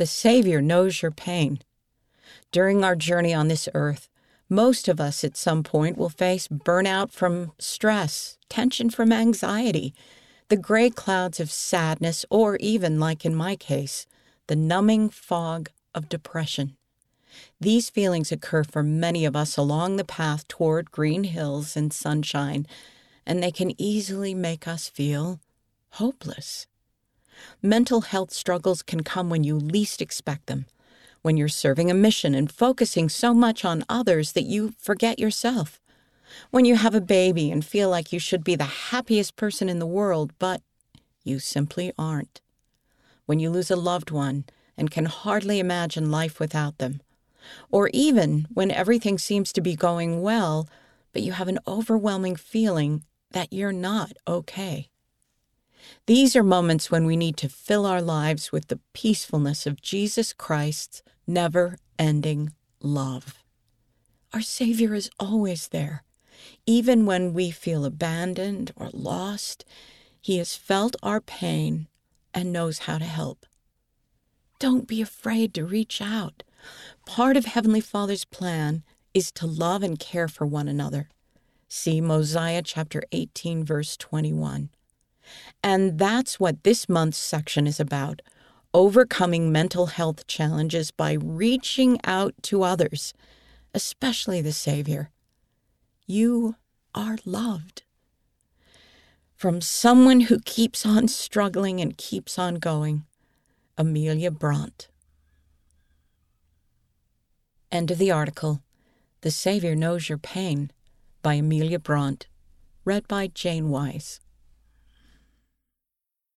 The Savior knows your pain. During our journey on this earth, most of us at some point will face burnout from stress, tension from anxiety, the gray clouds of sadness, or even, like in my case, the numbing fog of depression. These feelings occur for many of us along the path toward green hills and sunshine, and they can easily make us feel hopeless. Mental health struggles can come when you least expect them when you're serving a mission and focusing so much on others that you forget yourself. When you have a baby and feel like you should be the happiest person in the world, but you simply aren't. When you lose a loved one and can hardly imagine life without them. Or even when everything seems to be going well, but you have an overwhelming feeling that you're not okay. These are moments when we need to fill our lives with the peacefulness of Jesus Christ's never ending love. Our Savior is always there. Even when we feel abandoned or lost, He has felt our pain and knows how to help. Don't be afraid to reach out. Part of Heavenly Father's plan is to love and care for one another. See Mosiah chapter 18, verse 21. And that's what this month's section is about overcoming mental health challenges by reaching out to others, especially the Savior. You are loved. From someone who keeps on struggling and keeps on going, Amelia Bront. End of the article. The Savior Knows Your Pain by Amelia Bront. Read by Jane Wise.